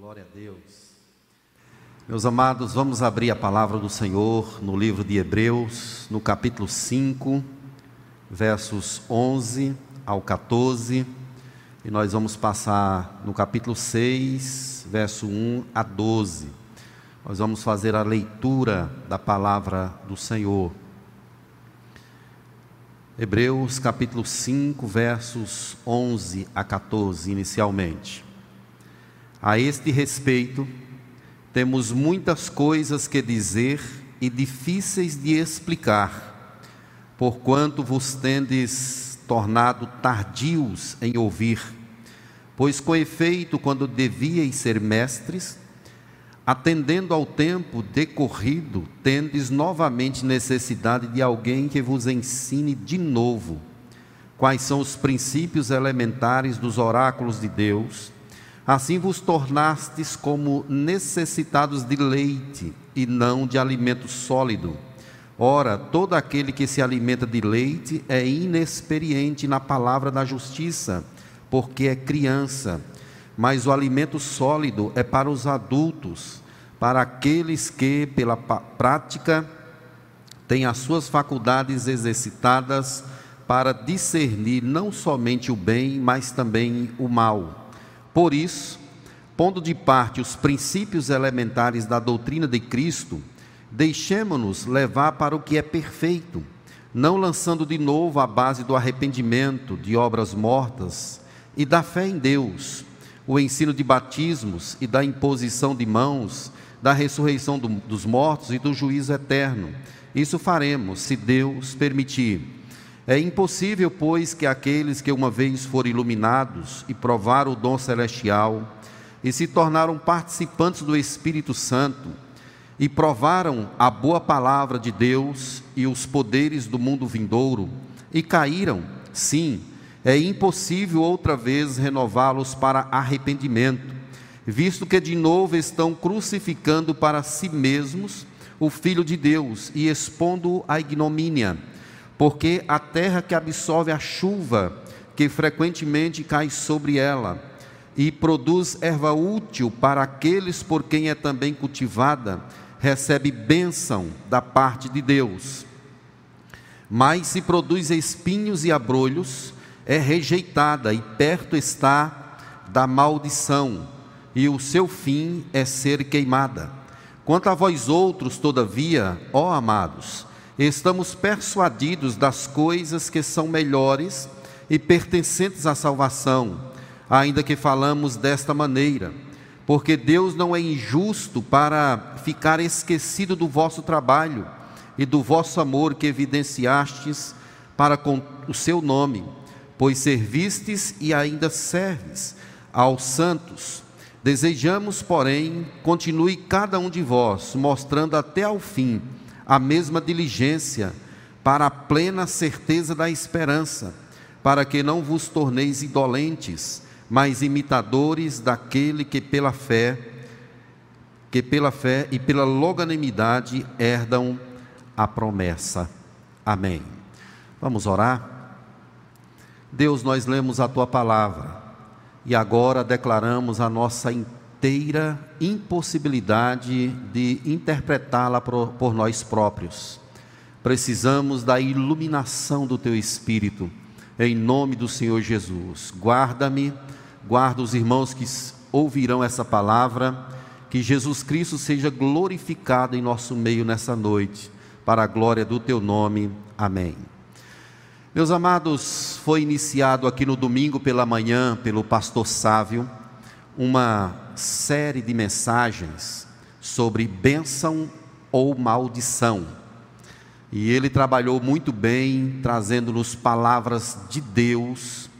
Glória a Deus. Meus amados, vamos abrir a palavra do Senhor no livro de Hebreus, no capítulo 5, versos 11 ao 14, e nós vamos passar no capítulo 6, verso 1 a 12. Nós vamos fazer a leitura da palavra do Senhor. Hebreus capítulo 5, versos 11 a 14, inicialmente. A este respeito, temos muitas coisas que dizer e difíceis de explicar, porquanto vos tendes tornado tardios em ouvir. Pois, com efeito, quando devíeis ser mestres, atendendo ao tempo decorrido, tendes novamente necessidade de alguém que vos ensine de novo quais são os princípios elementares dos oráculos de Deus. Assim vos tornastes como necessitados de leite e não de alimento sólido. Ora, todo aquele que se alimenta de leite é inexperiente na palavra da justiça, porque é criança mas o alimento sólido é para os adultos, para aqueles que, pela prática, têm as suas faculdades exercitadas para discernir não somente o bem, mas também o mal. Por isso, pondo de parte os princípios elementares da doutrina de Cristo, deixemos-nos levar para o que é perfeito, não lançando de novo a base do arrependimento, de obras mortas e da fé em Deus o ensino de batismos e da imposição de mãos, da ressurreição do, dos mortos e do juízo eterno. Isso faremos, se Deus permitir. É impossível, pois, que aqueles que uma vez foram iluminados e provaram o dom celestial e se tornaram participantes do Espírito Santo e provaram a boa palavra de Deus e os poderes do mundo vindouro e caíram, sim, é impossível outra vez renová-los para arrependimento, visto que de novo estão crucificando para si mesmos o Filho de Deus e expondo-o à ignomínia, porque a terra que absorve a chuva, que frequentemente cai sobre ela, e produz erva útil para aqueles por quem é também cultivada, recebe bênção da parte de Deus. Mas se produz espinhos e abrolhos, é rejeitada e perto está da maldição, e o seu fim é ser queimada. Quanto a vós outros, todavia, ó amados, estamos persuadidos das coisas que são melhores e pertencentes à salvação, ainda que falamos desta maneira, porque Deus não é injusto para ficar esquecido do vosso trabalho e do vosso amor que evidenciastes para com o seu nome pois servistes e ainda serves aos santos. Desejamos, porém, continue cada um de vós, mostrando até ao fim a mesma diligência, para a plena certeza da esperança, para que não vos torneis indolentes, mas imitadores daquele que pela fé, que pela fé e pela longanimidade herdam a promessa. Amém. Vamos orar? Deus, nós lemos a tua palavra e agora declaramos a nossa inteira impossibilidade de interpretá-la por, por nós próprios. Precisamos da iluminação do teu espírito, em nome do Senhor Jesus. Guarda-me, guarda os irmãos que ouvirão essa palavra, que Jesus Cristo seja glorificado em nosso meio nessa noite, para a glória do teu nome. Amém. Meus amados, foi iniciado aqui no domingo pela manhã pelo pastor Sávio uma série de mensagens sobre bênção ou maldição. E ele trabalhou muito bem, trazendo-nos palavras de Deus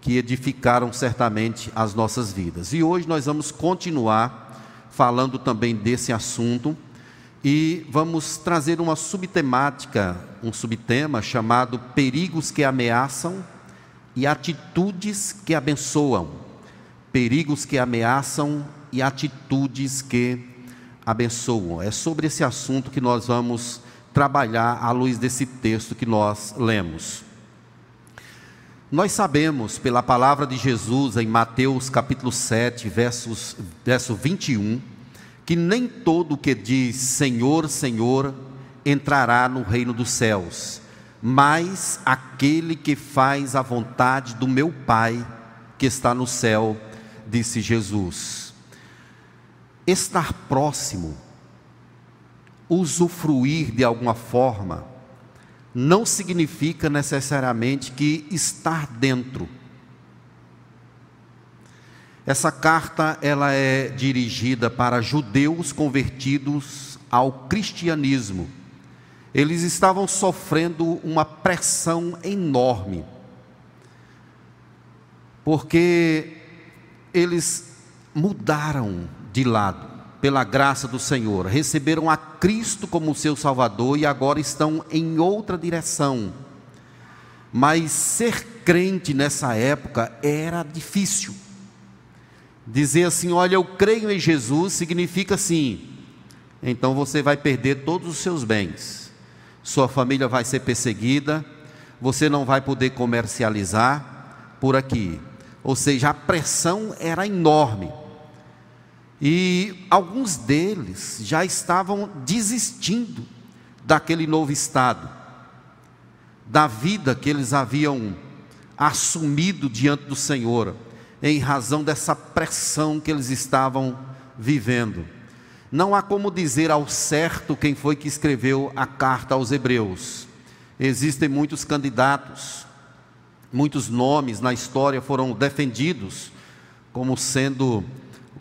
que edificaram certamente as nossas vidas. E hoje nós vamos continuar falando também desse assunto e vamos trazer uma subtemática, um subtema chamado Perigos que ameaçam e atitudes que abençoam. Perigos que ameaçam e atitudes que abençoam. É sobre esse assunto que nós vamos trabalhar à luz desse texto que nós lemos. Nós sabemos pela palavra de Jesus em Mateus capítulo 7, versos, verso 21, que nem todo que diz Senhor, Senhor entrará no reino dos céus, mas aquele que faz a vontade do meu Pai que está no céu, disse Jesus. Estar próximo, usufruir de alguma forma, não significa necessariamente que estar dentro. Essa carta ela é dirigida para judeus convertidos ao cristianismo. Eles estavam sofrendo uma pressão enorme. Porque eles mudaram de lado pela graça do Senhor, receberam a Cristo como seu Salvador e agora estão em outra direção. Mas ser crente nessa época era difícil. Dizer assim, olha, eu creio em Jesus, significa assim, então você vai perder todos os seus bens, sua família vai ser perseguida, você não vai poder comercializar por aqui. Ou seja, a pressão era enorme. E alguns deles já estavam desistindo daquele novo estado, da vida que eles haviam assumido diante do Senhor, em razão dessa pressão que eles estavam vivendo. Não há como dizer ao certo quem foi que escreveu a carta aos Hebreus. Existem muitos candidatos, muitos nomes na história foram defendidos como sendo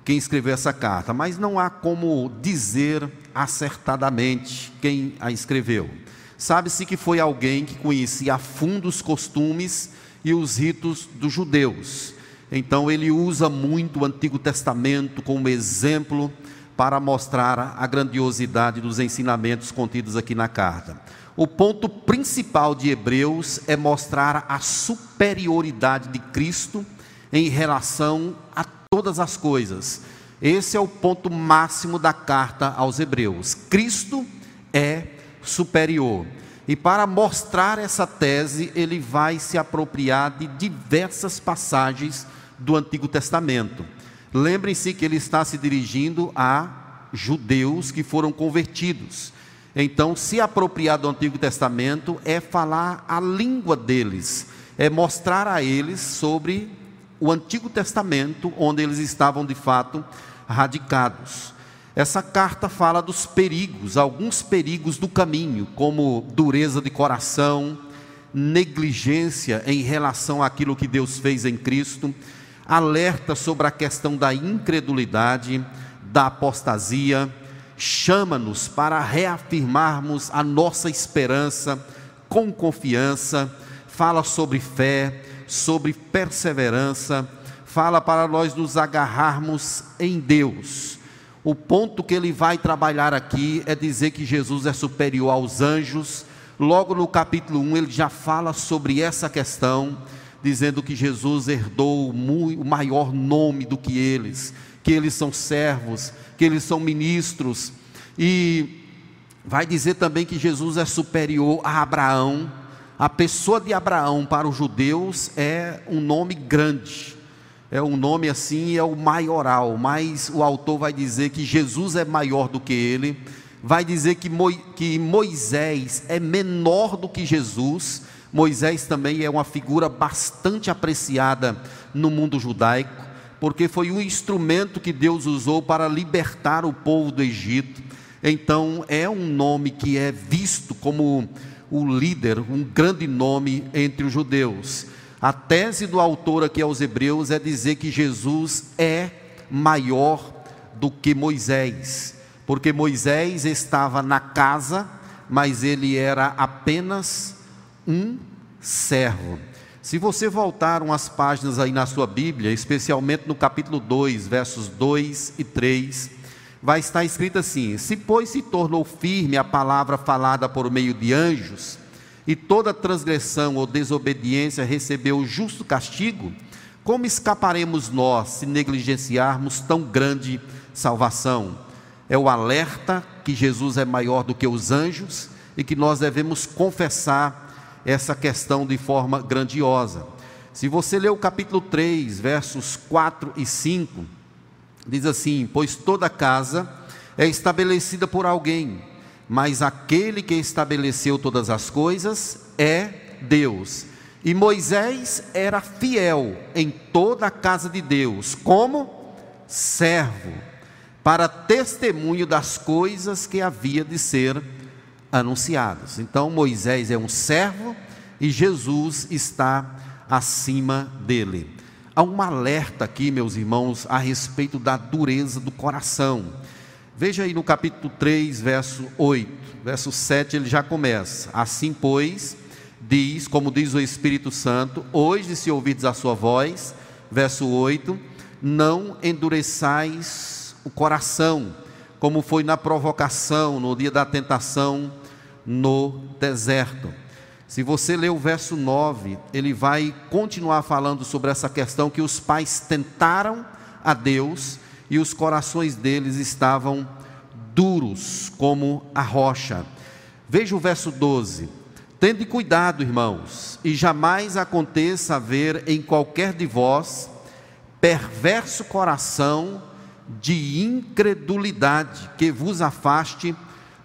quem escreveu essa carta, mas não há como dizer acertadamente quem a escreveu. Sabe-se que foi alguém que conhecia a fundo os costumes e os ritos dos judeus. Então ele usa muito o Antigo Testamento como exemplo para mostrar a grandiosidade dos ensinamentos contidos aqui na carta. O ponto principal de Hebreus é mostrar a superioridade de Cristo em relação a todas as coisas. Esse é o ponto máximo da carta aos Hebreus. Cristo é superior. E para mostrar essa tese, ele vai se apropriar de diversas passagens do Antigo Testamento. Lembrem-se que ele está se dirigindo a judeus que foram convertidos. Então, se apropriar do Antigo Testamento é falar a língua deles, é mostrar a eles sobre o Antigo Testamento, onde eles estavam de fato radicados. Essa carta fala dos perigos, alguns perigos do caminho, como dureza de coração, negligência em relação àquilo que Deus fez em Cristo, alerta sobre a questão da incredulidade, da apostasia, chama-nos para reafirmarmos a nossa esperança com confiança, fala sobre fé, sobre perseverança, fala para nós nos agarrarmos em Deus. O ponto que ele vai trabalhar aqui é dizer que Jesus é superior aos anjos. Logo no capítulo 1, ele já fala sobre essa questão, dizendo que Jesus herdou o maior nome do que eles, que eles são servos, que eles são ministros. E vai dizer também que Jesus é superior a Abraão, a pessoa de Abraão para os judeus é um nome grande, é um nome assim, é o maioral, mas o autor vai dizer que Jesus é maior do que ele, vai dizer que, Mo, que Moisés é menor do que Jesus. Moisés também é uma figura bastante apreciada no mundo judaico, porque foi um instrumento que Deus usou para libertar o povo do Egito. Então, é um nome que é visto como o líder, um grande nome entre os judeus. A tese do autor aqui aos Hebreus é dizer que Jesus é maior do que Moisés, porque Moisés estava na casa, mas ele era apenas um servo. Se você voltar umas páginas aí na sua Bíblia, especialmente no capítulo 2, versos 2 e 3, vai estar escrito assim: Se, pois, se tornou firme a palavra falada por meio de anjos, e toda transgressão ou desobediência recebeu o justo castigo, como escaparemos nós se negligenciarmos tão grande salvação? É o alerta que Jesus é maior do que os anjos e que nós devemos confessar essa questão de forma grandiosa. Se você ler o capítulo 3, versos 4 e 5, diz assim: Pois toda casa é estabelecida por alguém, mas aquele que estabeleceu todas as coisas é Deus. E Moisés era fiel em toda a casa de Deus, como servo, para testemunho das coisas que havia de ser anunciadas. Então Moisés é um servo e Jesus está acima dele. Há um alerta aqui, meus irmãos, a respeito da dureza do coração. Veja aí no capítulo 3, verso 8, verso 7, ele já começa: Assim, pois, diz, como diz o Espírito Santo, hoje se ouvides a sua voz, verso 8, não endureçais o coração, como foi na provocação, no dia da tentação no deserto. Se você ler o verso 9, ele vai continuar falando sobre essa questão que os pais tentaram a Deus e os corações deles estavam duros como a rocha. Veja o verso 12: Tende cuidado, irmãos, e jamais aconteça haver em qualquer de vós perverso coração de incredulidade que vos afaste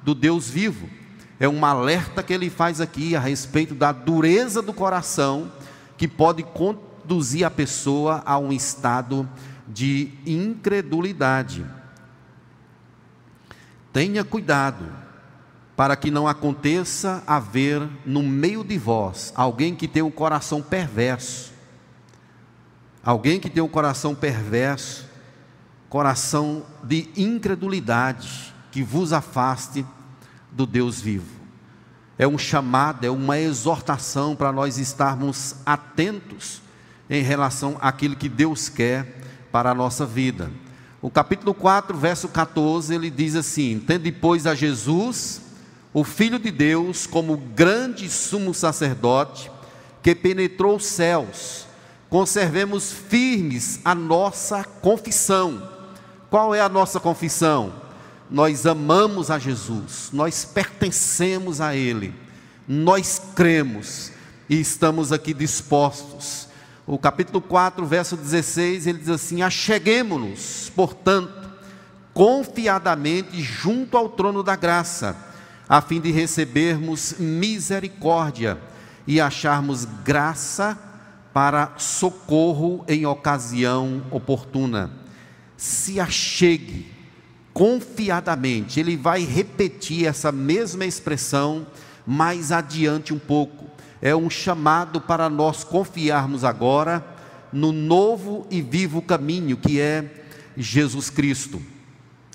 do Deus vivo. É um alerta que ele faz aqui a respeito da dureza do coração que pode conduzir a pessoa a um estado de incredulidade. Tenha cuidado para que não aconteça haver no meio de vós alguém que tem um coração perverso, alguém que tem um coração perverso, coração de incredulidade, que vos afaste do Deus vivo. É um chamado, é uma exortação para nós estarmos atentos em relação àquilo que Deus quer para a nossa vida. O capítulo 4, verso 14, ele diz assim: Tende, pois, a Jesus o Filho de Deus como grande sumo sacerdote que penetrou os céus, conservemos firmes a nossa confissão. Qual é a nossa confissão? Nós amamos a Jesus, nós pertencemos a Ele, nós cremos e estamos aqui dispostos. O capítulo 4, verso 16, ele diz assim: Acheguemos-nos, portanto, confiadamente junto ao trono da graça a fim de recebermos misericórdia e acharmos graça para socorro em ocasião oportuna. Se achegue confiadamente, ele vai repetir essa mesma expressão mais adiante um pouco. É um chamado para nós confiarmos agora no novo e vivo caminho que é Jesus Cristo.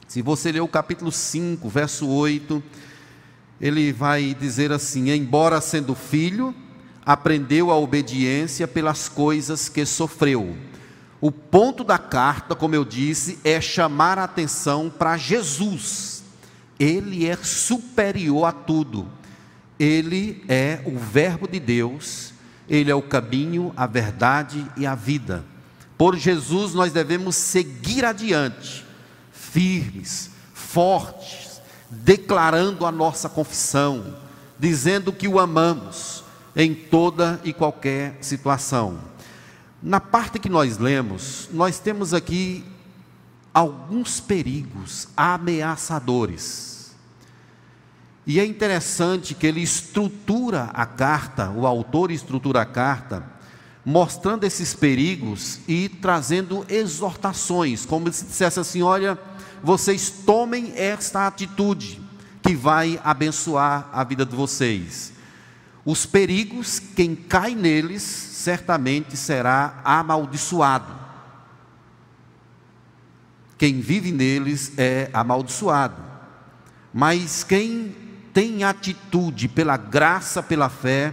Se você ler o capítulo 5, verso 8, ele vai dizer assim: embora sendo filho, aprendeu a obediência pelas coisas que sofreu. O ponto da carta, como eu disse, é chamar a atenção para Jesus. Ele é superior a tudo. Ele é o Verbo de Deus, ele é o caminho, a verdade e a vida. Por Jesus nós devemos seguir adiante, firmes, fortes, declarando a nossa confissão, dizendo que o amamos em toda e qualquer situação. Na parte que nós lemos, nós temos aqui alguns perigos ameaçadores. E é interessante que ele estrutura a carta, o autor estrutura a carta, mostrando esses perigos e trazendo exortações, como se dissesse assim: olha, vocês tomem esta atitude que vai abençoar a vida de vocês. Os perigos, quem cai neles, certamente será amaldiçoado. Quem vive neles é amaldiçoado. Mas quem tem atitude pela graça, pela fé,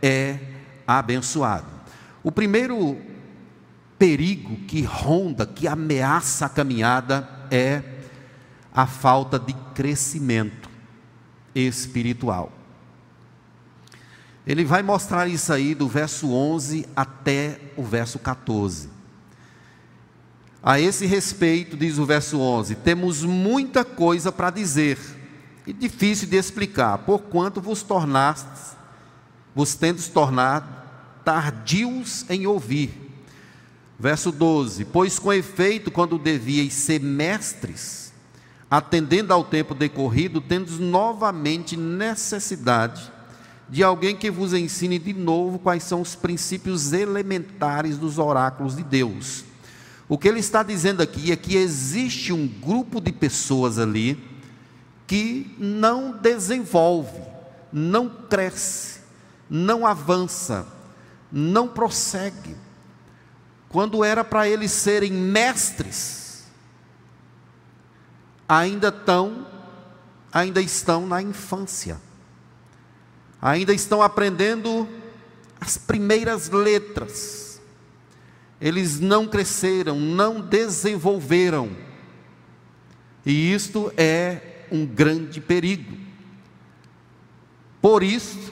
é abençoado. O primeiro perigo que ronda, que ameaça a caminhada é a falta de crescimento espiritual. Ele vai mostrar isso aí do verso 11 até o verso 14. A esse respeito, diz o verso 11: temos muita coisa para dizer, e difícil de explicar, porquanto vos tornastes, vos tendes tornado tardios em ouvir. Verso 12: Pois com efeito, quando devíeis ser mestres, atendendo ao tempo decorrido, tendes novamente necessidade de alguém que vos ensine de novo quais são os princípios elementares dos oráculos de Deus. O que ele está dizendo aqui é que existe um grupo de pessoas ali que não desenvolve, não cresce, não avança, não prossegue. Quando era para eles serem mestres, ainda estão, ainda estão na infância ainda estão aprendendo as primeiras letras. Eles não cresceram, não desenvolveram. E isto é um grande perigo. Por isso,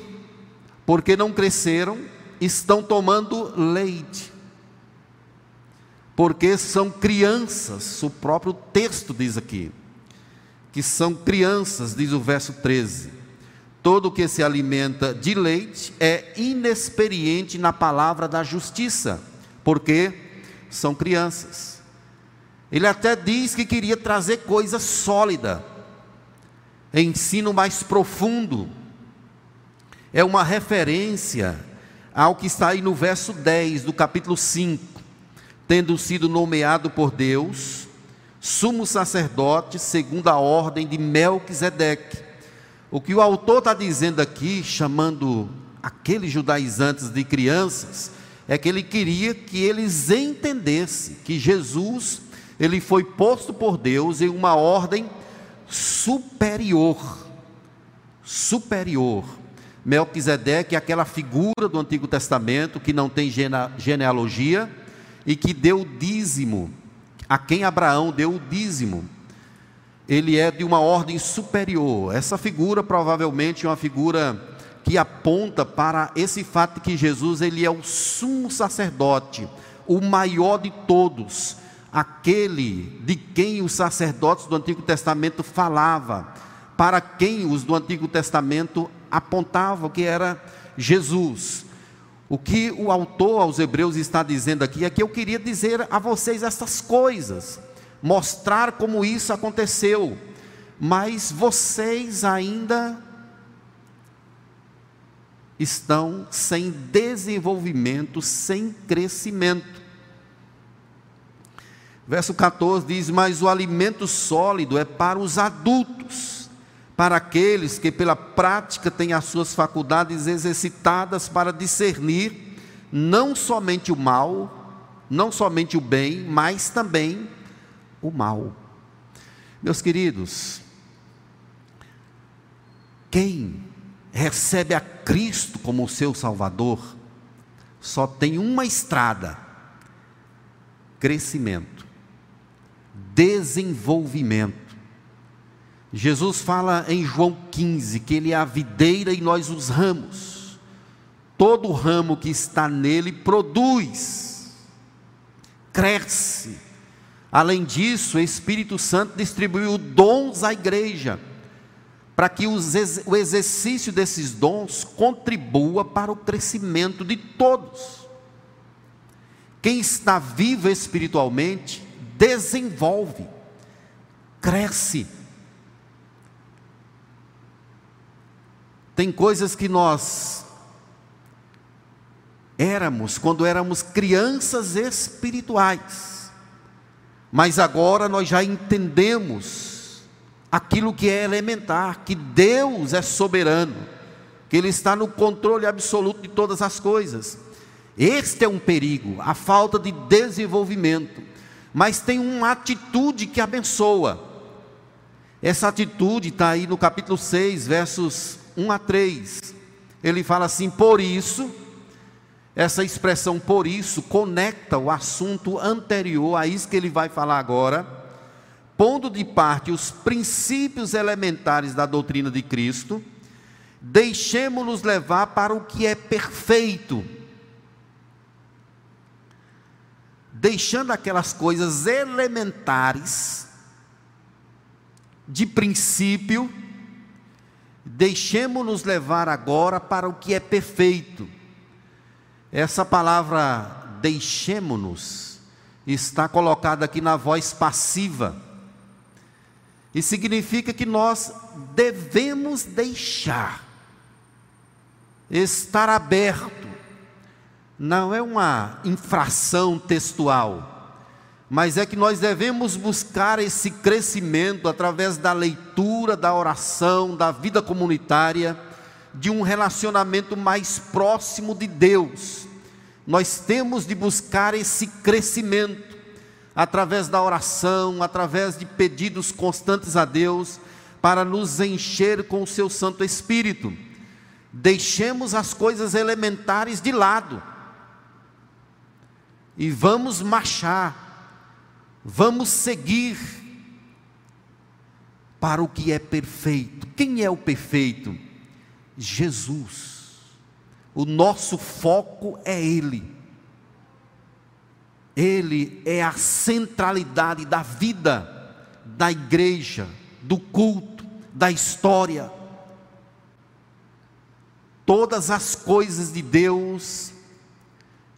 porque não cresceram, estão tomando leite. Porque são crianças, o próprio texto diz aqui, que são crianças, diz o verso 13 Todo que se alimenta de leite é inexperiente na palavra da justiça, porque são crianças. Ele até diz que queria trazer coisa sólida, ensino mais profundo. É uma referência ao que está aí no verso 10 do capítulo 5. Tendo sido nomeado por Deus, sumo sacerdote segundo a ordem de Melquisedeque o que o autor está dizendo aqui, chamando aqueles judaizantes de crianças, é que ele queria que eles entendessem que Jesus, ele foi posto por Deus em uma ordem superior. Superior. Melquisedeque é aquela figura do Antigo Testamento que não tem genealogia e que deu dízimo, a quem Abraão deu o dízimo ele é de uma ordem superior. Essa figura provavelmente é uma figura que aponta para esse fato que Jesus ele é o sumo sacerdote, o maior de todos, aquele de quem os sacerdotes do Antigo Testamento falavam, para quem os do Antigo Testamento apontavam que era Jesus. O que o autor aos Hebreus está dizendo aqui é que eu queria dizer a vocês essas coisas mostrar como isso aconteceu, mas vocês ainda estão sem desenvolvimento, sem crescimento. Verso 14 diz: Mas o alimento sólido é para os adultos, para aqueles que pela prática têm as suas faculdades exercitadas para discernir não somente o mal, não somente o bem, mas também o mal. Meus queridos, quem recebe a Cristo como seu Salvador, só tem uma estrada: crescimento, desenvolvimento. Jesus fala em João 15 que Ele é a videira e nós os ramos. Todo ramo que está nele produz, cresce, Além disso, o Espírito Santo distribuiu dons à igreja, para que o exercício desses dons contribua para o crescimento de todos. Quem está vivo espiritualmente desenvolve, cresce. Tem coisas que nós éramos quando éramos crianças espirituais mas agora nós já entendemos aquilo que é elementar, que Deus é soberano, que Ele está no controle absoluto de todas as coisas. Este é um perigo, a falta de desenvolvimento. Mas tem uma atitude que abençoa. Essa atitude está aí no capítulo 6, versos 1 a 3. Ele fala assim: Por isso, essa expressão por isso conecta o assunto anterior a isso que ele vai falar agora, pondo de parte os princípios elementares da doutrina de Cristo, deixemos-nos levar para o que é perfeito. Deixando aquelas coisas elementares de princípio, deixemos-nos levar agora para o que é perfeito Essa palavra deixemo-nos está colocada aqui na voz passiva. E significa que nós devemos deixar, estar aberto. Não é uma infração textual, mas é que nós devemos buscar esse crescimento através da leitura, da oração, da vida comunitária de um relacionamento mais próximo de Deus. Nós temos de buscar esse crescimento através da oração, através de pedidos constantes a Deus, para nos encher com o seu Santo Espírito. Deixemos as coisas elementares de lado e vamos marchar, vamos seguir para o que é perfeito. Quem é o perfeito? Jesus. O nosso foco é Ele. Ele é a centralidade da vida da igreja, do culto, da história. Todas as coisas de Deus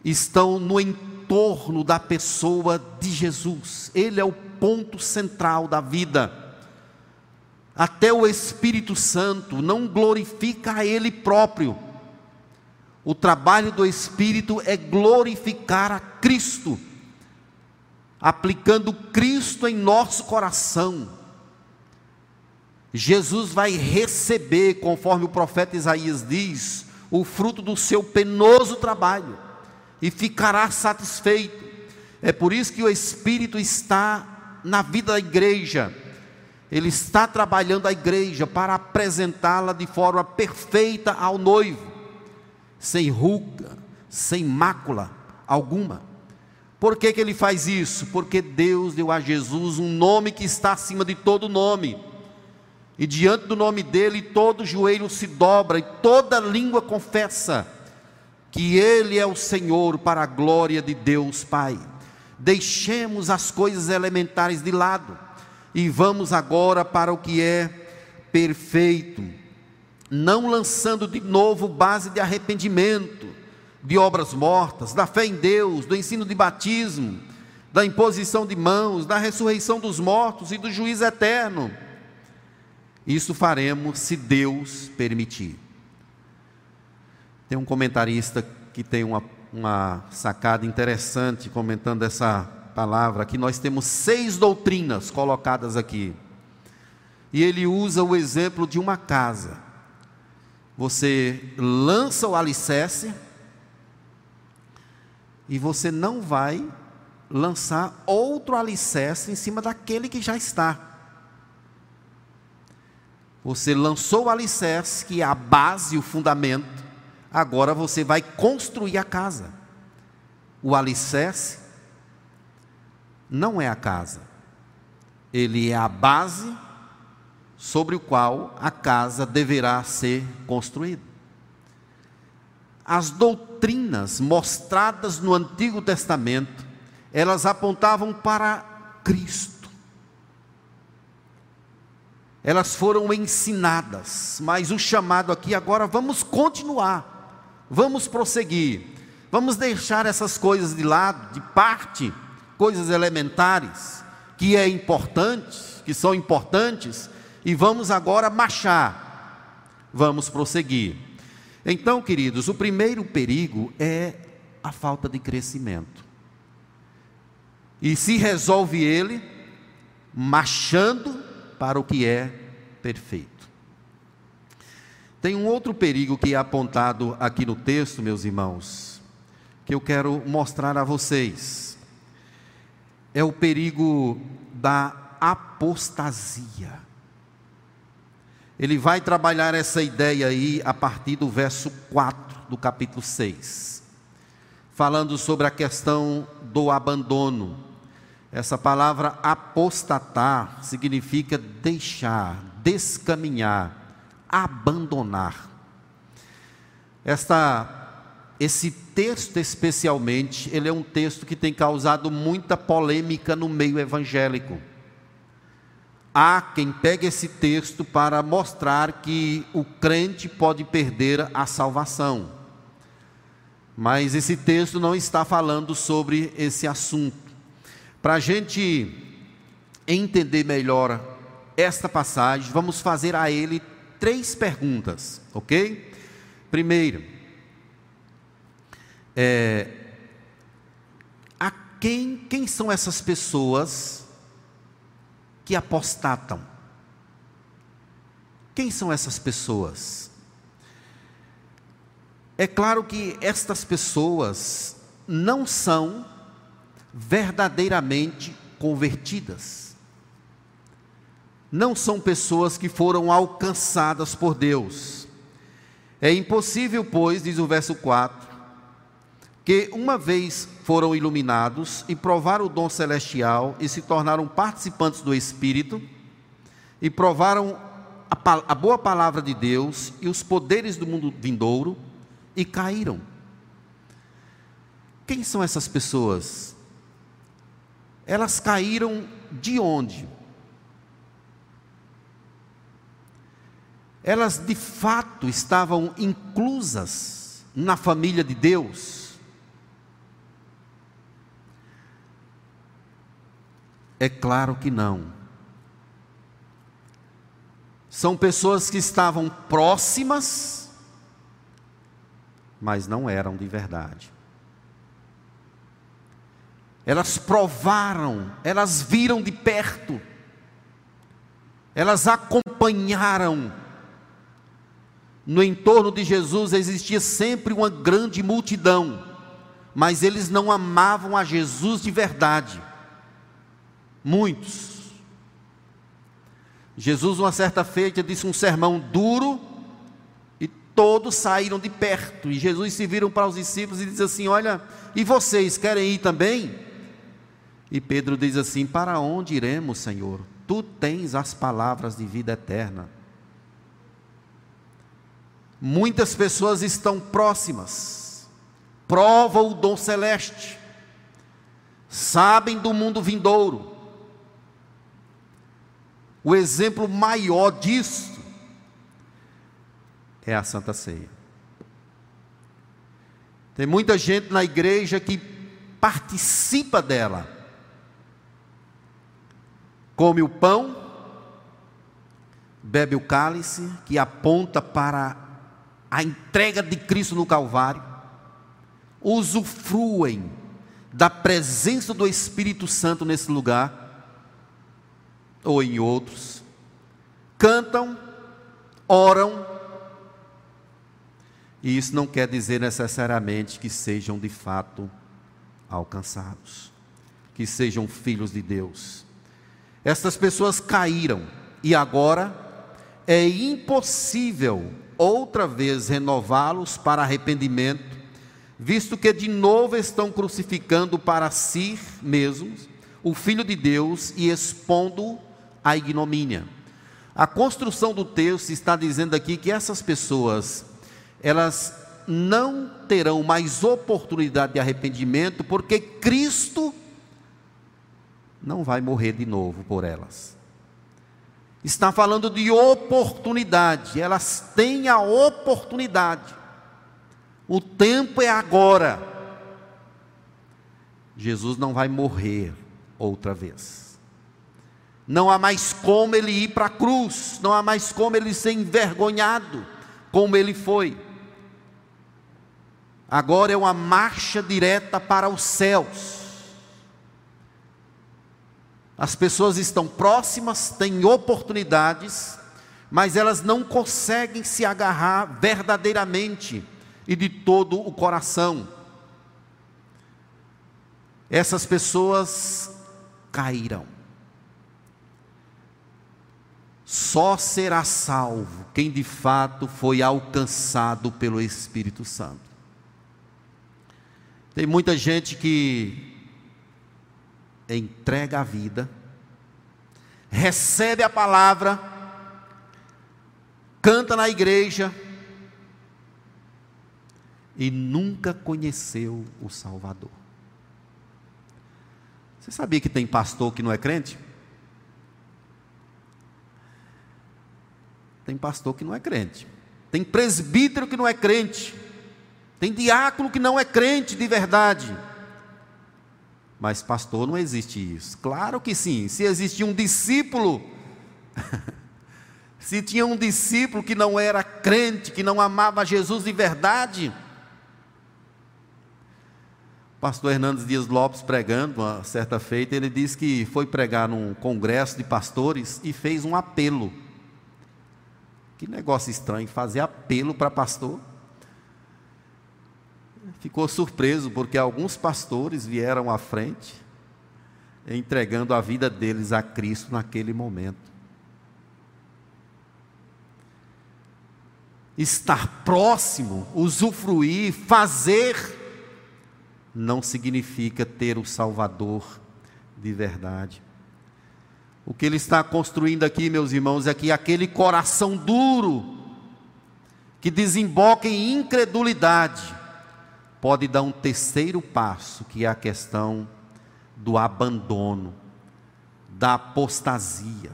estão no entorno da pessoa de Jesus. Ele é o ponto central da vida até o Espírito Santo não glorifica a Ele próprio. O trabalho do Espírito é glorificar a Cristo, aplicando Cristo em nosso coração. Jesus vai receber, conforme o profeta Isaías diz, o fruto do seu penoso trabalho e ficará satisfeito. É por isso que o Espírito está na vida da igreja ele está trabalhando a igreja para apresentá-la de forma perfeita ao noivo, sem ruga, sem mácula alguma. Por que, que ele faz isso? Porque Deus deu a Jesus um nome que está acima de todo nome. E diante do nome dele, todo joelho se dobra e toda língua confessa que ele é o Senhor para a glória de Deus Pai. Deixemos as coisas elementares de lado e vamos agora para o que é perfeito, não lançando de novo base de arrependimento, de obras mortas, da fé em Deus, do ensino de batismo, da imposição de mãos, da ressurreição dos mortos e do juízo eterno. Isso faremos se Deus permitir. Tem um comentarista que tem uma, uma sacada interessante comentando essa palavra, aqui nós temos seis doutrinas colocadas aqui. E ele usa o exemplo de uma casa. Você lança o alicerce e você não vai lançar outro alicerce em cima daquele que já está. Você lançou o alicerce, que é a base, o fundamento, agora você vai construir a casa. O alicerce não é a casa, ele é a base sobre o qual a casa deverá ser construída. As doutrinas mostradas no Antigo Testamento, elas apontavam para Cristo. Elas foram ensinadas, mas o chamado aqui agora vamos continuar, vamos prosseguir, vamos deixar essas coisas de lado, de parte coisas elementares que é importante, que são importantes, e vamos agora marchar. Vamos prosseguir. Então, queridos, o primeiro perigo é a falta de crescimento. E se resolve ele marchando para o que é perfeito. Tem um outro perigo que é apontado aqui no texto, meus irmãos, que eu quero mostrar a vocês é o perigo da apostasia. Ele vai trabalhar essa ideia aí a partir do verso 4 do capítulo 6, falando sobre a questão do abandono. Essa palavra apostatar significa deixar, descaminhar, abandonar. Esta esse texto especialmente, ele é um texto que tem causado muita polêmica no meio evangélico. Há quem pegue esse texto para mostrar que o crente pode perder a salvação. Mas esse texto não está falando sobre esse assunto. Para a gente entender melhor esta passagem, vamos fazer a ele três perguntas, ok? Primeiro, é, a quem, quem são essas pessoas que apostatam? Quem são essas pessoas? É claro que estas pessoas não são verdadeiramente convertidas. Não são pessoas que foram alcançadas por Deus. É impossível, pois, diz o verso 4, que uma vez foram iluminados e provaram o dom celestial e se tornaram participantes do Espírito e provaram a, a boa palavra de Deus e os poderes do mundo vindouro, e caíram. Quem são essas pessoas? Elas caíram de onde? Elas de fato estavam inclusas na família de Deus? É claro que não. São pessoas que estavam próximas mas não eram de verdade. Elas provaram, elas viram de perto, elas acompanharam. No entorno de Jesus existia sempre uma grande multidão, mas eles não amavam a Jesus de verdade. Muitos. Jesus, uma certa feita, disse um sermão duro todos saíram de perto. E Jesus se viram para os discípulos e diz assim: Olha, e vocês querem ir também? E Pedro diz assim: Para onde iremos, Senhor? Tu tens as palavras de vida eterna. Muitas pessoas estão próximas, provam o dom celeste, sabem do mundo vindouro. O exemplo maior disso é a Santa Ceia. Tem muita gente na igreja que participa dela. Come o pão, bebe o cálice, que aponta para a entrega de Cristo no Calvário, usufruem da presença do Espírito Santo nesse lugar, ou em outros, cantam, oram, e isso não quer dizer necessariamente que sejam de fato alcançados, que sejam filhos de Deus. Estas pessoas caíram e agora é impossível outra vez renová-los para arrependimento, visto que de novo estão crucificando para si mesmos o Filho de Deus e expondo a ignomínia. A construção do texto está dizendo aqui que essas pessoas elas não terão mais oportunidade de arrependimento, porque Cristo não vai morrer de novo por elas. Está falando de oportunidade, elas têm a oportunidade. O tempo é agora. Jesus não vai morrer outra vez. Não há mais como ele ir para a cruz, não há mais como ele ser envergonhado, como ele foi. Agora é uma marcha direta para os céus. As pessoas estão próximas, têm oportunidades, mas elas não conseguem se agarrar verdadeiramente e de todo o coração. Essas pessoas caíram. Só será salvo quem de fato foi alcançado pelo Espírito Santo. Tem muita gente que entrega a vida, recebe a palavra, canta na igreja e nunca conheceu o Salvador. Você sabia que tem pastor que não é crente? Tem pastor que não é crente. Tem presbítero que não é crente. Tem diácono que não é crente de verdade. Mas pastor não existe isso. Claro que sim. Se existia um discípulo, se tinha um discípulo que não era crente, que não amava Jesus de verdade, pastor Hernandes Dias Lopes pregando uma certa feita, ele disse que foi pregar num congresso de pastores e fez um apelo. Que negócio estranho, fazer apelo para pastor ficou surpreso porque alguns pastores vieram à frente, entregando a vida deles a Cristo naquele momento. Estar próximo, usufruir, fazer, não significa ter o Salvador de verdade. O que ele está construindo aqui, meus irmãos, é que aquele coração duro, que desemboca em incredulidade, pode dar um terceiro passo, que é a questão do abandono, da apostasia,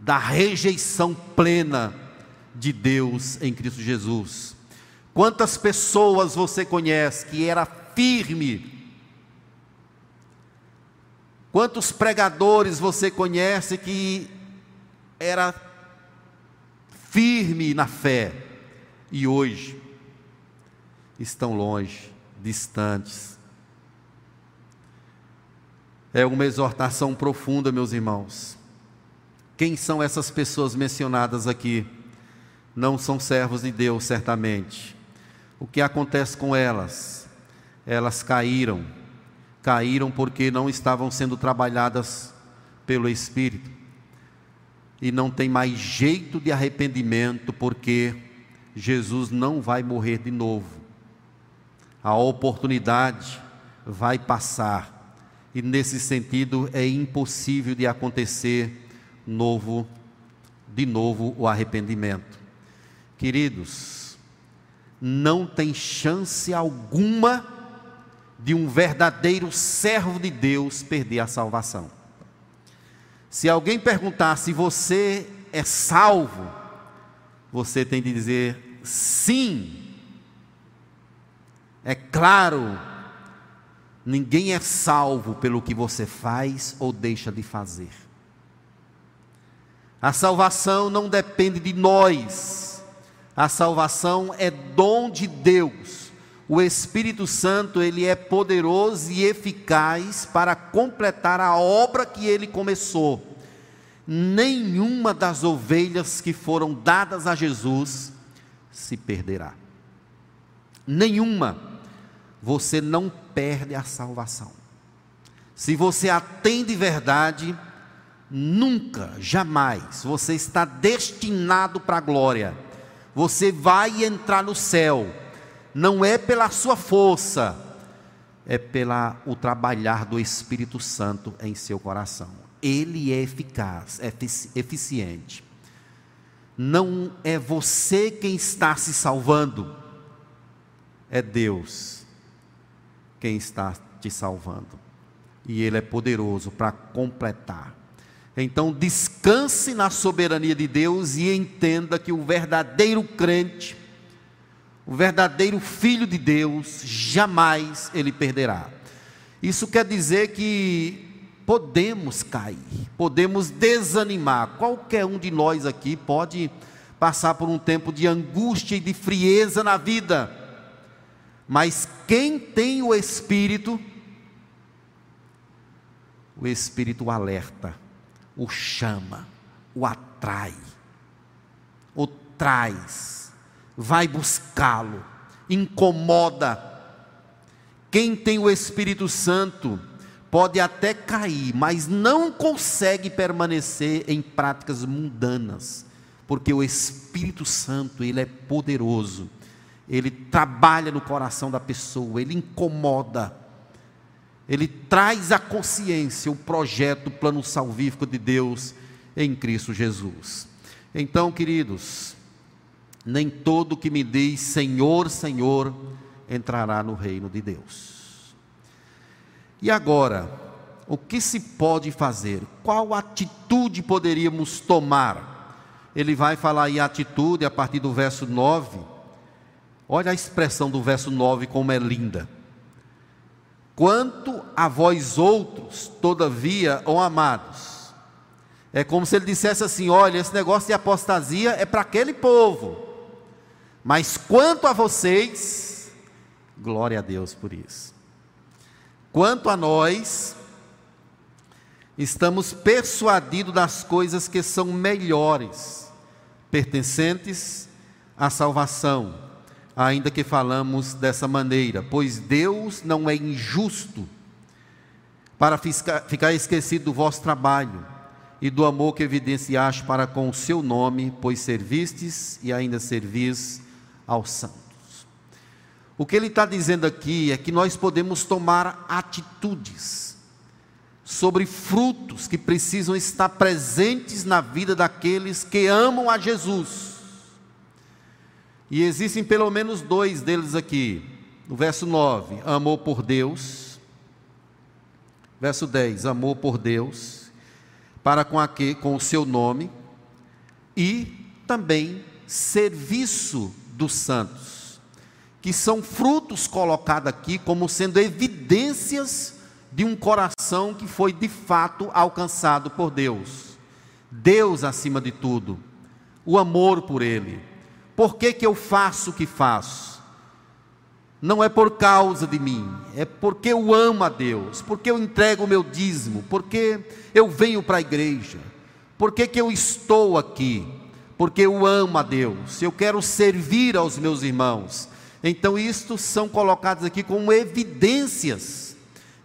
da rejeição plena de Deus em Cristo Jesus. Quantas pessoas você conhece que era firme? Quantos pregadores você conhece que era firme na fé e hoje estão longe? distantes. É uma exortação profunda, meus irmãos. Quem são essas pessoas mencionadas aqui? Não são servos de Deus, certamente. O que acontece com elas? Elas caíram. Caíram porque não estavam sendo trabalhadas pelo Espírito. E não tem mais jeito de arrependimento, porque Jesus não vai morrer de novo a oportunidade vai passar. E nesse sentido é impossível de acontecer novo de novo o arrependimento. Queridos, não tem chance alguma de um verdadeiro servo de Deus perder a salvação. Se alguém perguntar se você é salvo, você tem de dizer sim, é claro, ninguém é salvo pelo que você faz ou deixa de fazer. A salvação não depende de nós, a salvação é dom de Deus. O Espírito Santo, ele é poderoso e eficaz para completar a obra que ele começou. Nenhuma das ovelhas que foram dadas a Jesus se perderá. Nenhuma você não perde a salvação. Se você a tem de verdade, nunca, jamais, você está destinado para a glória. Você vai entrar no céu. Não é pela sua força, é pela o trabalhar do Espírito Santo em seu coração. Ele é eficaz, é eficiente. Não é você quem está se salvando, é Deus quem está te salvando. E Ele é poderoso para completar. Então, descanse na soberania de Deus e entenda que o verdadeiro crente, o verdadeiro filho de Deus, jamais ele perderá. Isso quer dizer que podemos cair, podemos desanimar. Qualquer um de nós aqui pode passar por um tempo de angústia e de frieza na vida mas quem tem o Espírito, o Espírito alerta, o chama, o atrai, o traz, vai buscá-lo, incomoda. Quem tem o Espírito Santo pode até cair, mas não consegue permanecer em práticas mundanas, porque o Espírito Santo, ele é poderoso ele trabalha no coração da pessoa, ele incomoda, ele traz à consciência o projeto, o plano salvífico de Deus em Cristo Jesus. Então, queridos, nem todo que me diz Senhor, Senhor, entrará no reino de Deus. E agora, o que se pode fazer? Qual atitude poderíamos tomar? Ele vai falar em atitude a partir do verso 9 Olha a expressão do verso 9 como é linda. Quanto a vós outros, todavia, ó amados. É como se ele dissesse assim: olha, esse negócio de apostasia é para aquele povo. Mas quanto a vocês, glória a Deus por isso. Quanto a nós, estamos persuadidos das coisas que são melhores, pertencentes à salvação ainda que falamos dessa maneira, pois Deus não é injusto para ficar esquecido do vosso trabalho e do amor que evidenciaste para com o seu nome, pois servistes e ainda servis aos santos. O que ele está dizendo aqui é que nós podemos tomar atitudes sobre frutos que precisam estar presentes na vida daqueles que amam a Jesus e existem pelo menos dois deles aqui. No verso 9, amor por Deus. Verso 10, amor por Deus, para com, aquele, com o seu nome. E também serviço dos santos, que são frutos colocados aqui como sendo evidências de um coração que foi de fato alcançado por Deus. Deus acima de tudo, o amor por Ele por que, que eu faço o que faço? Não é por causa de mim, é porque eu amo a Deus, porque eu entrego o meu dízimo, porque eu venho para a igreja, porque que eu estou aqui, porque eu amo a Deus, eu quero servir aos meus irmãos. Então, isto são colocados aqui como evidências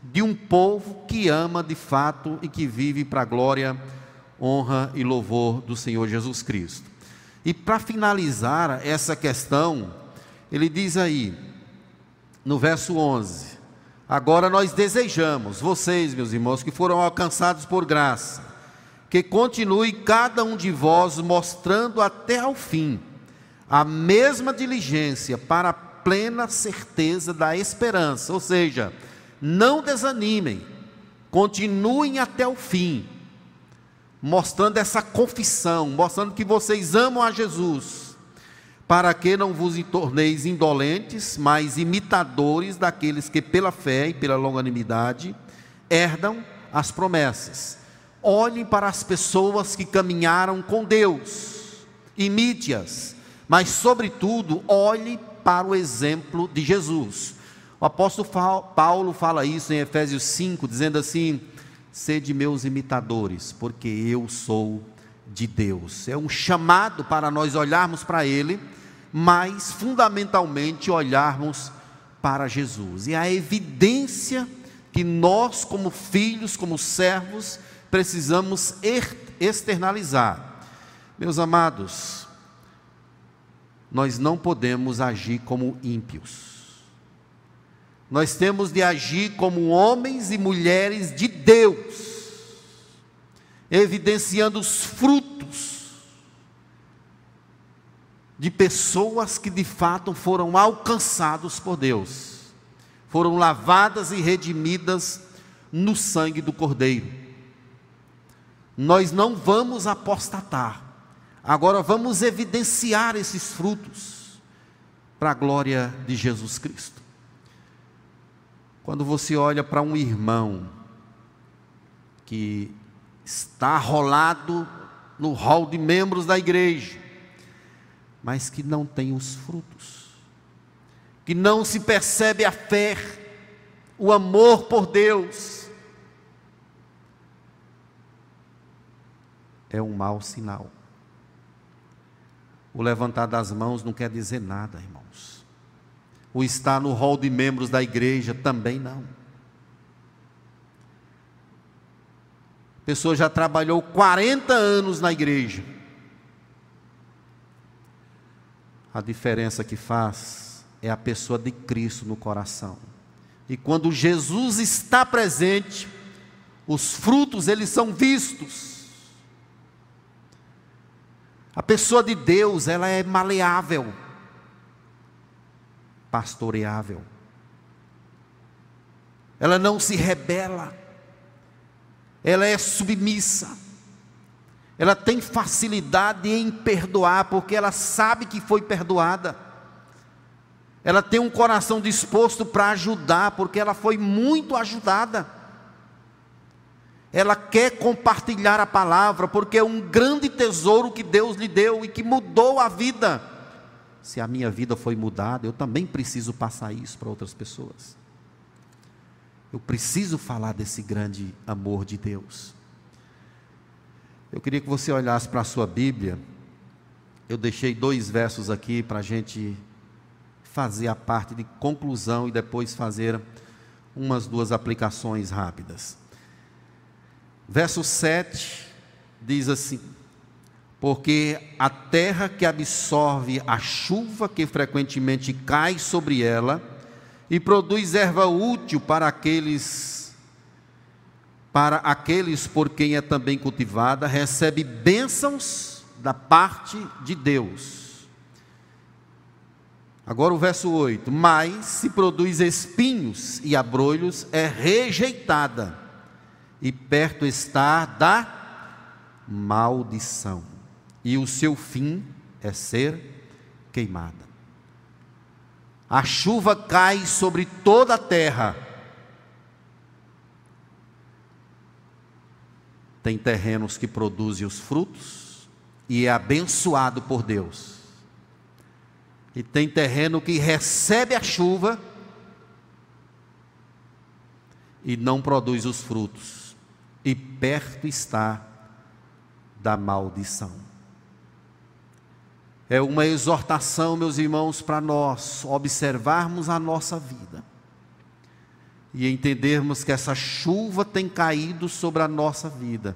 de um povo que ama de fato e que vive para a glória, honra e louvor do Senhor Jesus Cristo. E para finalizar essa questão, ele diz aí, no verso 11: Agora nós desejamos, vocês, meus irmãos, que foram alcançados por graça, que continue cada um de vós mostrando até ao fim a mesma diligência para a plena certeza da esperança, ou seja, não desanimem, continuem até o fim mostrando essa confissão, mostrando que vocês amam a Jesus, para que não vos torneis indolentes, mas imitadores daqueles que pela fé e pela longanimidade herdam as promessas. Olhem para as pessoas que caminharam com Deus, imite-as, mas sobretudo olhe para o exemplo de Jesus. O apóstolo Paulo fala isso em Efésios 5, dizendo assim: sede meus imitadores, porque eu sou de Deus. É um chamado para nós olharmos para Ele, mas fundamentalmente olharmos para Jesus. E a evidência que nós, como filhos, como servos, precisamos externalizar. Meus amados, nós não podemos agir como ímpios nós temos de agir como homens e mulheres de Deus, evidenciando os frutos de pessoas que de fato foram alcançados por Deus, foram lavadas e redimidas no sangue do Cordeiro. Nós não vamos apostatar, agora vamos evidenciar esses frutos para a glória de Jesus Cristo. Quando você olha para um irmão que está rolado no hall de membros da igreja, mas que não tem os frutos, que não se percebe a fé, o amor por Deus, é um mau sinal. O levantar das mãos não quer dizer nada, irmãos o estar no hall de membros da igreja também não. A pessoa já trabalhou 40 anos na igreja. A diferença que faz é a pessoa de Cristo no coração. E quando Jesus está presente, os frutos eles são vistos. A pessoa de Deus, ela é maleável pastoreável. Ela não se rebela. Ela é submissa. Ela tem facilidade em perdoar, porque ela sabe que foi perdoada. ela tem um coração disposto para ajudar, porque ela foi muito ajudada. Ela quer compartilhar a palavra, porque é um grande tesouro que Deus lhe deu e que mudou a vida. Se a minha vida foi mudada, eu também preciso passar isso para outras pessoas. Eu preciso falar desse grande amor de Deus. Eu queria que você olhasse para a sua Bíblia. Eu deixei dois versos aqui para a gente fazer a parte de conclusão e depois fazer umas duas aplicações rápidas. Verso 7 diz assim: Porque a terra que absorve a chuva que frequentemente cai sobre ela e produz erva útil para aqueles para aqueles por quem é também cultivada, recebe bênçãos da parte de Deus. Agora o verso 8: Mas se produz espinhos e abrolhos, é rejeitada, e perto está da maldição, e o seu fim é ser queimada. A chuva cai sobre toda a terra, Tem terrenos que produzem os frutos e é abençoado por Deus. E tem terreno que recebe a chuva e não produz os frutos. E perto está da maldição. É uma exortação, meus irmãos, para nós observarmos a nossa vida e entendermos que essa chuva tem caído sobre a nossa vida.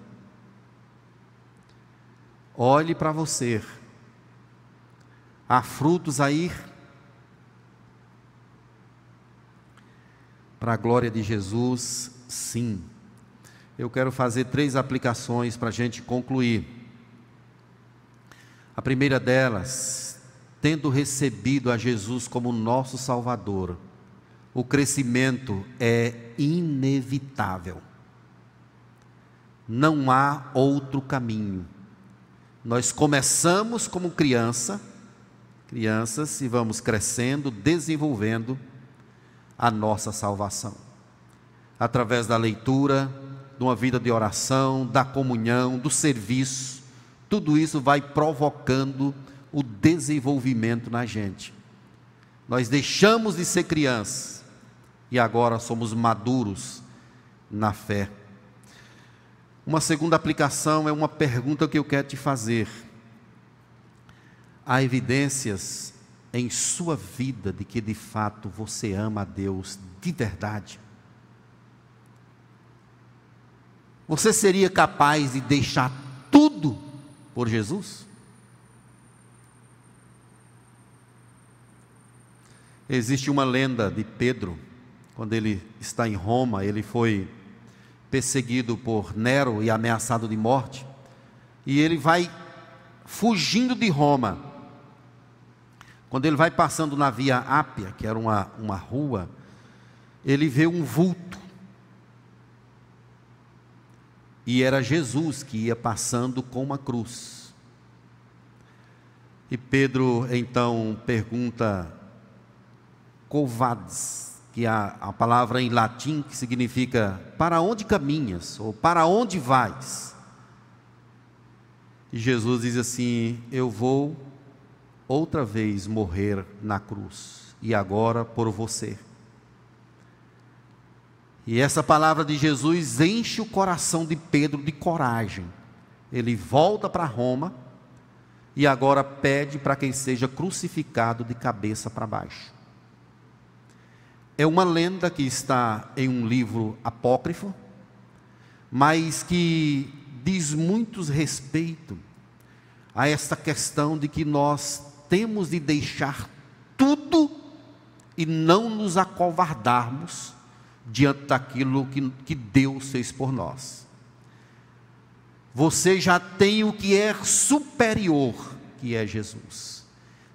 Olhe para você. Há frutos aí. Para a glória de Jesus, sim. Eu quero fazer três aplicações para a gente concluir. A primeira delas, tendo recebido a Jesus como nosso Salvador, o crescimento é inevitável. Não há outro caminho. Nós começamos como criança, crianças, e vamos crescendo, desenvolvendo a nossa salvação. Através da leitura, de uma vida de oração, da comunhão, do serviço, tudo isso vai provocando o desenvolvimento na gente. Nós deixamos de ser crianças e agora somos maduros na fé. Uma segunda aplicação é uma pergunta que eu quero te fazer. Há evidências em sua vida de que de fato você ama a Deus de verdade? Você seria capaz de deixar tudo por Jesus? Existe uma lenda de Pedro quando ele está em Roma, ele foi perseguido por Nero e ameaçado de morte, e ele vai fugindo de Roma. Quando ele vai passando na Via Ápia, que era uma, uma rua, ele vê um vulto. E era Jesus que ia passando com uma cruz. E Pedro então pergunta: Covades, que a, a palavra em latim que significa para onde caminhas ou para onde vais. E Jesus diz assim: Eu vou outra vez morrer na cruz, e agora por você. E essa palavra de Jesus enche o coração de Pedro de coragem. Ele volta para Roma e agora pede para quem seja crucificado de cabeça para baixo. É uma lenda que está em um livro apócrifo, mas que diz muito respeito a esta questão de que nós temos de deixar tudo e não nos acovardarmos diante daquilo que, que Deus fez por nós. Você já tem o que é superior, que é Jesus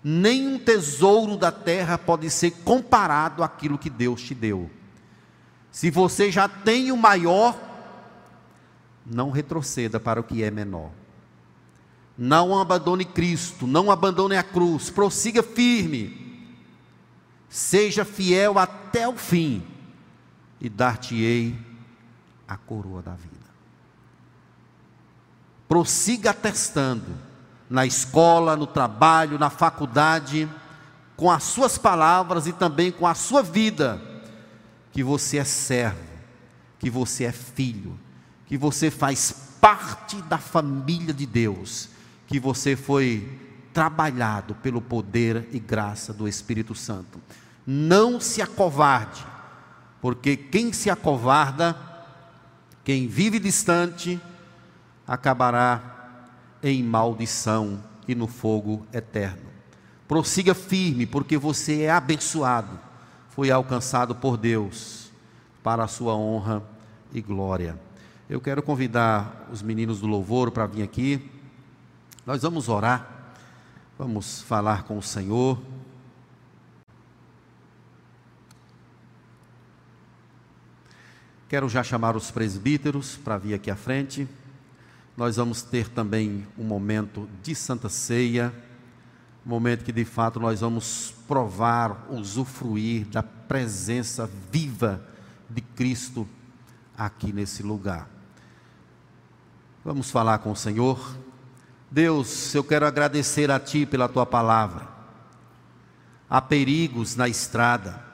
nenhum tesouro da terra pode ser comparado àquilo que Deus te deu. Se você já tem o maior, não retroceda para o que é menor. Não abandone Cristo, não abandone a cruz, prossiga firme. seja fiel até o fim, e dar-te-ei a coroa da vida. Prossiga atestando na escola, no trabalho, na faculdade, com as suas palavras e também com a sua vida, que você é servo, que você é filho, que você faz parte da família de Deus, que você foi trabalhado pelo poder e graça do Espírito Santo. Não se acovarde, porque quem se acovarda, quem vive distante, acabará em maldição e no fogo eterno. Prossiga firme, porque você é abençoado, foi alcançado por Deus para a sua honra e glória. Eu quero convidar os meninos do louvor para vir aqui. Nós vamos orar, vamos falar com o Senhor. Quero já chamar os presbíteros para vir aqui à frente. Nós vamos ter também um momento de Santa Ceia, momento que de fato nós vamos provar, usufruir da presença viva de Cristo aqui nesse lugar. Vamos falar com o Senhor. Deus, eu quero agradecer a Ti pela Tua palavra. Há perigos na estrada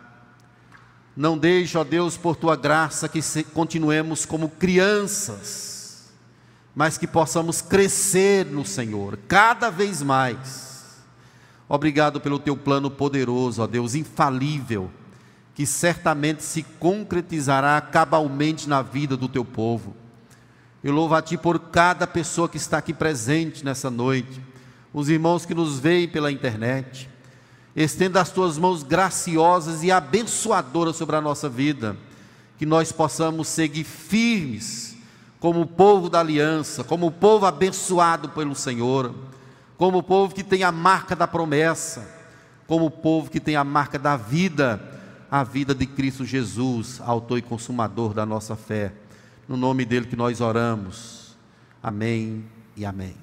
não deixe, ó Deus, por tua graça, que continuemos como crianças, mas que possamos crescer no Senhor cada vez mais. Obrigado pelo teu plano poderoso, ó Deus, infalível, que certamente se concretizará cabalmente na vida do teu povo. Eu louvo a Ti por cada pessoa que está aqui presente nessa noite, os irmãos que nos veem pela internet, Estenda as tuas mãos graciosas e abençoadoras sobre a nossa vida, que nós possamos seguir firmes, como o povo da aliança, como o povo abençoado pelo Senhor, como o povo que tem a marca da promessa, como o povo que tem a marca da vida, a vida de Cristo Jesus, autor e consumador da nossa fé. No nome dele que nós oramos. Amém e amém.